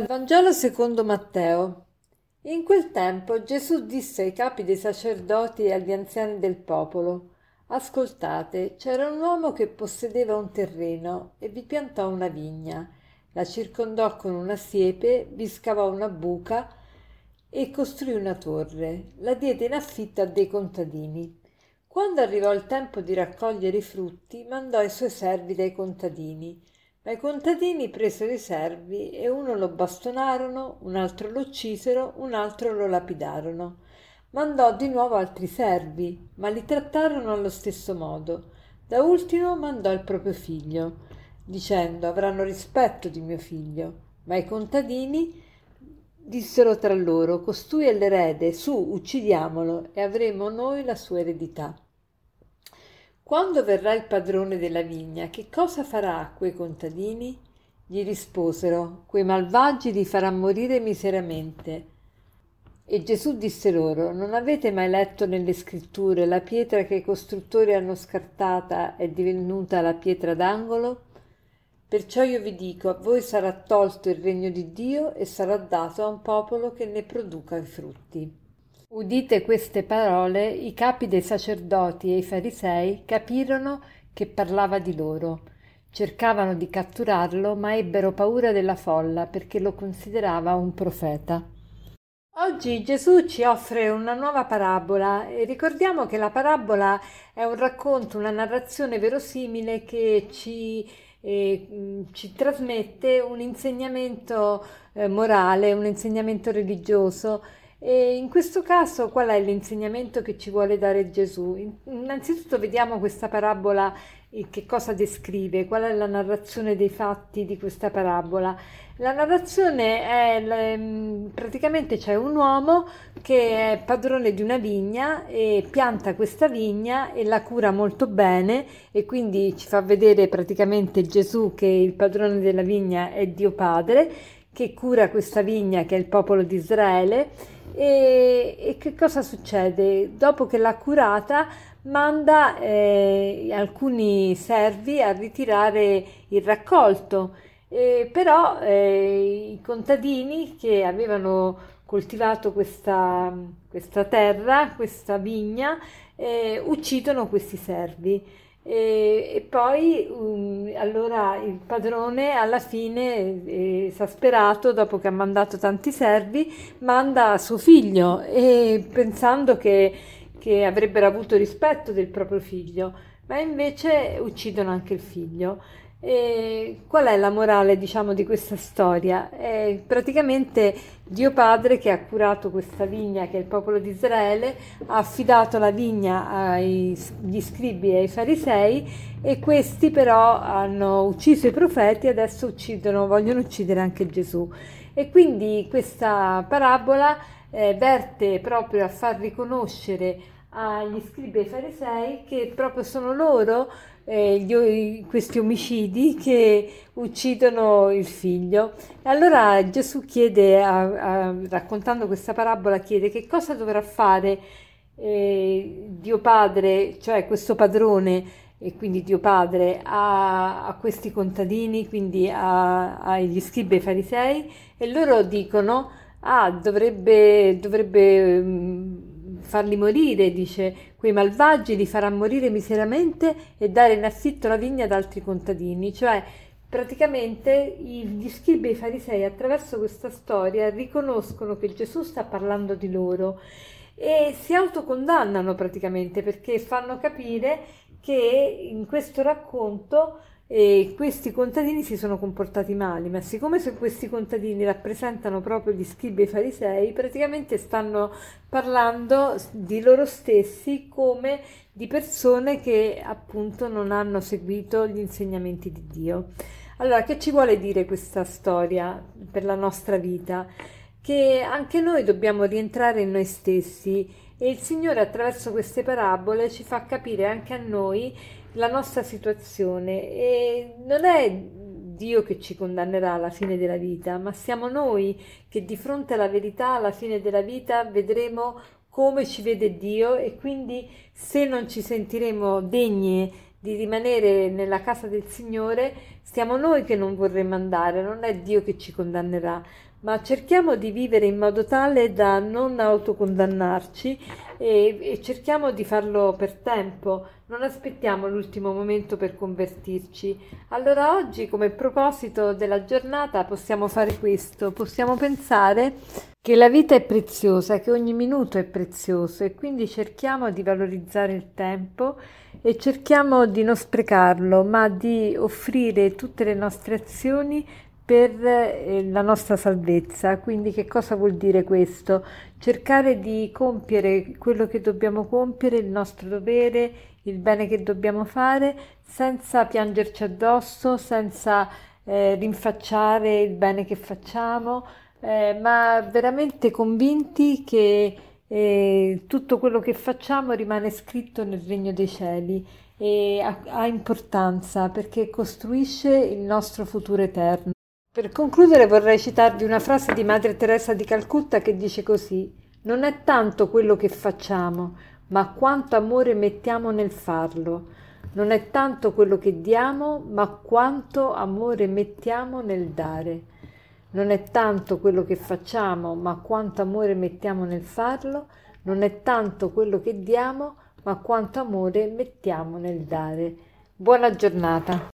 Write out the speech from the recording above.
Dal Vangelo secondo Matteo. In quel tempo Gesù disse ai capi dei sacerdoti e agli anziani del popolo: Ascoltate, c'era un uomo che possedeva un terreno e vi piantò una vigna, la circondò con una siepe, vi scavò una buca e costruì una torre. La diede in affitto a dei contadini. Quando arrivò il tempo di raccogliere i frutti, mandò i suoi servi dai contadini ma i contadini presero i servi e uno lo bastonarono, un altro lo uccisero, un altro lo lapidarono. Mandò di nuovo altri servi, ma li trattarono allo stesso modo. Da ultimo mandò il proprio figlio, dicendo avranno rispetto di mio figlio. Ma i contadini dissero tra loro costui è l'erede, su, uccidiamolo e avremo noi la sua eredità. Quando verrà il padrone della vigna, che cosa farà a quei contadini? Gli risposero, quei malvagi li farà morire miseramente. E Gesù disse loro, non avete mai letto nelle scritture la pietra che i costruttori hanno scartata è divenuta la pietra d'angolo? Perciò io vi dico, a voi sarà tolto il regno di Dio e sarà dato a un popolo che ne produca i frutti. Udite queste parole, i capi dei sacerdoti e i farisei capirono che parlava di loro. Cercavano di catturarlo, ma ebbero paura della folla perché lo considerava un profeta. Oggi Gesù ci offre una nuova parabola e ricordiamo che la parabola è un racconto, una narrazione verosimile che ci, eh, ci trasmette un insegnamento eh, morale, un insegnamento religioso e in questo caso qual è l'insegnamento che ci vuole dare Gesù? Innanzitutto vediamo questa parabola che cosa descrive, qual è la narrazione dei fatti di questa parabola. La narrazione è praticamente c'è un uomo che è padrone di una vigna e pianta questa vigna e la cura molto bene e quindi ci fa vedere praticamente Gesù che il padrone della vigna è Dio Padre che cura questa vigna che è il popolo di Israele e, e che cosa succede? Dopo che l'ha curata, manda eh, alcuni servi a ritirare il raccolto. Eh, però eh, i contadini che avevano coltivato questa, questa terra, questa vigna, eh, uccidono questi servi. E, e poi um, allora il padrone alla fine, eh, esasperato, dopo che ha mandato tanti servi, manda suo figlio e pensando che, che avrebbero avuto rispetto del proprio figlio, ma invece uccidono anche il figlio. E qual è la morale, diciamo, di questa storia? È praticamente Dio Padre che ha curato questa vigna, che è il popolo di Israele, ha affidato la vigna agli scribi e ai farisei e questi però hanno ucciso i profeti e adesso uccidono, vogliono uccidere anche Gesù. E quindi questa parabola eh, verte proprio a far riconoscere agli scribi e ai farisei che proprio sono loro eh, gli, questi omicidi che uccidono il figlio. Allora Gesù chiede, a, a, raccontando questa parabola, chiede che cosa dovrà fare eh, Dio Padre, cioè questo padrone e quindi Dio Padre a, a questi contadini, quindi agli scribi e ai farisei, e loro dicono, ah, dovrebbe, dovrebbe mm, farli morire, dice, quei malvagi li farà morire miseramente e dare in affitto la vigna ad altri contadini, cioè praticamente gli scribi e i farisei attraverso questa storia riconoscono che Gesù sta parlando di loro e si autocondannano praticamente perché fanno capire che in questo racconto e questi contadini si sono comportati male, ma siccome questi contadini rappresentano proprio gli scribi e i farisei, praticamente stanno parlando di loro stessi come di persone che appunto non hanno seguito gli insegnamenti di Dio. Allora, che ci vuole dire questa storia per la nostra vita? Che anche noi dobbiamo rientrare in noi stessi e il Signore attraverso queste parabole ci fa capire anche a noi la nostra situazione. E non è Dio che ci condannerà alla fine della vita, ma siamo noi che di fronte alla verità alla fine della vita vedremo come ci vede Dio e quindi se non ci sentiremo degni di rimanere nella casa del Signore, siamo noi che non vorremmo andare, non è Dio che ci condannerà, ma cerchiamo di vivere in modo tale da non autocondannarci e, e, cerchiamo di farlo per tempo, non aspettiamo l'ultimo momento per convertirci. Allora oggi come proposito della giornata possiamo fare questo, possiamo pensare che la vita è preziosa, che ogni minuto è prezioso e quindi cerchiamo di valorizzare il tempo e cerchiamo di non sprecarlo, ma di offrire tutte le nostre azioni per eh, la nostra salvezza. Quindi che cosa vuol dire questo? Cercare di compiere quello che dobbiamo compiere, il nostro dovere, il bene che dobbiamo fare, senza piangerci addosso, senza eh, rinfacciare il bene che facciamo, eh, ma veramente convinti che eh, tutto quello che facciamo rimane scritto nel regno dei cieli e ha, ha importanza perché costruisce il nostro futuro eterno. Per concludere vorrei citarvi una frase di Madre Teresa di Calcutta che dice così: Non è tanto quello che facciamo, ma quanto amore mettiamo nel farlo. Non è tanto quello che diamo, ma quanto amore mettiamo nel dare. Non è tanto quello che facciamo, ma quanto amore mettiamo nel farlo. Non è tanto quello che diamo, ma quanto amore mettiamo nel dare. Buona giornata.